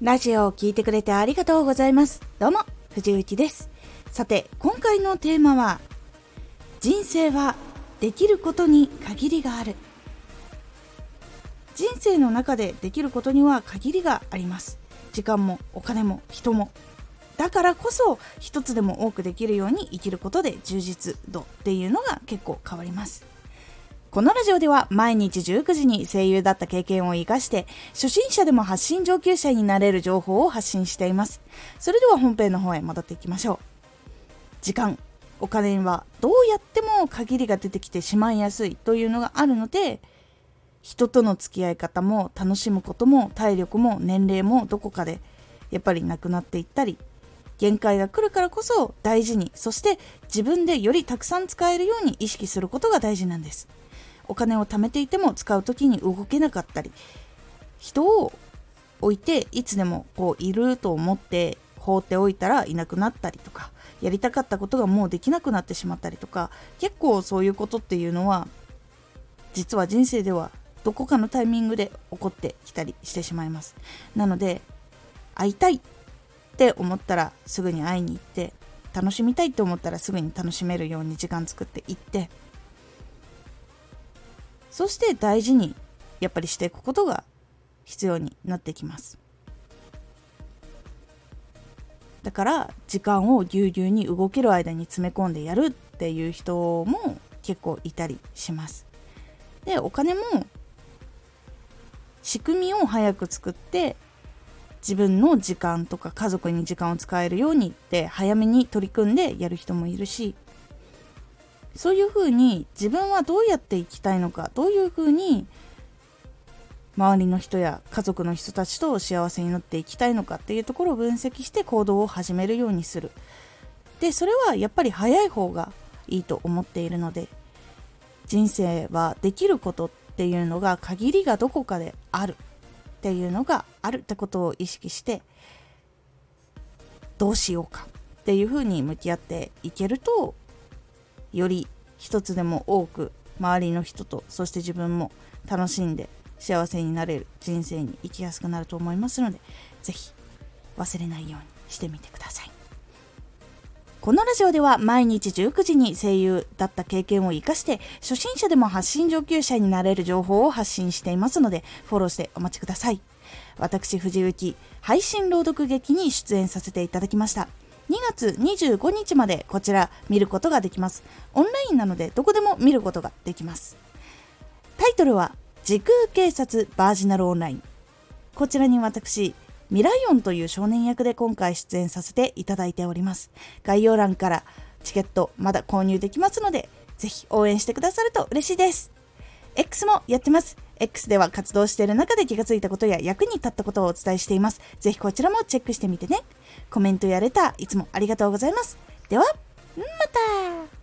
ラジオを聴いてくれてありがとうございます。どうも、藤幸です。さて、今回のテーマは、人生はできることに限りがある。人生の中でできることには限りがあります。時間もお金も人も。だからこそ一つでも多くできるように生きることで充実度っていうのが結構変わります。このラジオでは毎日19時に声優だった経験を活かして初心者でも発信上級者になれる情報を発信しています。それでは本編の方へ戻っていきましょう。時間、お金はどうやっても限りが出てきてしまいやすいというのがあるので人との付き合い方も楽しむことも体力も年齢もどこかでやっぱりなくなっていったり限界が来るからこそ大事にそして自分でよりたくさん使えるように意識することが大事なんですお金を貯めていても使う時に動けなかったり人を置いていつでもこういると思って放っておいたらいなくなったりとかやりたかったことがもうできなくなってしまったりとか結構そういうことっていうのは実は人生ではどこかのタイミングで起こってきたりしてしまいます。なので会いたいって思ったらすぐに会いに行って楽しみたいって思ったらすぐに楽しめるように時間作っていってそして大事にやっぱりしていくことが必要になってきます。だから時間をぎゅうぎゅうに動ける間に詰め込んでやるっていう人も結構いたりします。でお金も仕組みを早く作って自分の時間とか家族に時間を使えるようにって早めに取り組んでやる人もいるしそういうふうに自分はどうやって生きたいのかどういうふうに周りの人や家族の人たちと幸せになっていきたいのかっていうところを分析して行動を始めるようにする。でそれはやっぱり早い方がいいと思っているので人生はできることっていうのが限りがどこかである。っていうのがある。ってことを意識してどうしようか。っていうふうに向き合っていけるとより一つでも多く周りの人とそして自分も楽しんで幸せになれる人生に生きやすくなると思いますので是非忘れないようにしてみてください。このラジオでは毎日19時に声優だった経験を生かして初心者でも発信上級者になれる情報を発信していますのでフォローしてお待ちください。私藤幸配信朗読劇に出演させていただきました。2月25日までこちら見ることができます。オンラインなのでどこでも見ることができます。タイトルは時空警察バージナルオンライン。こちらに私ミライオンという少年役で今回出演させていただいております。概要欄からチケットまだ購入できますのでぜひ応援してくださると嬉しいです。X もやってます。X では活動している中で気がついたことや役に立ったことをお伝えしています。ぜひこちらもチェックしてみてね。コメントやレターいつもありがとうございます。ではまた!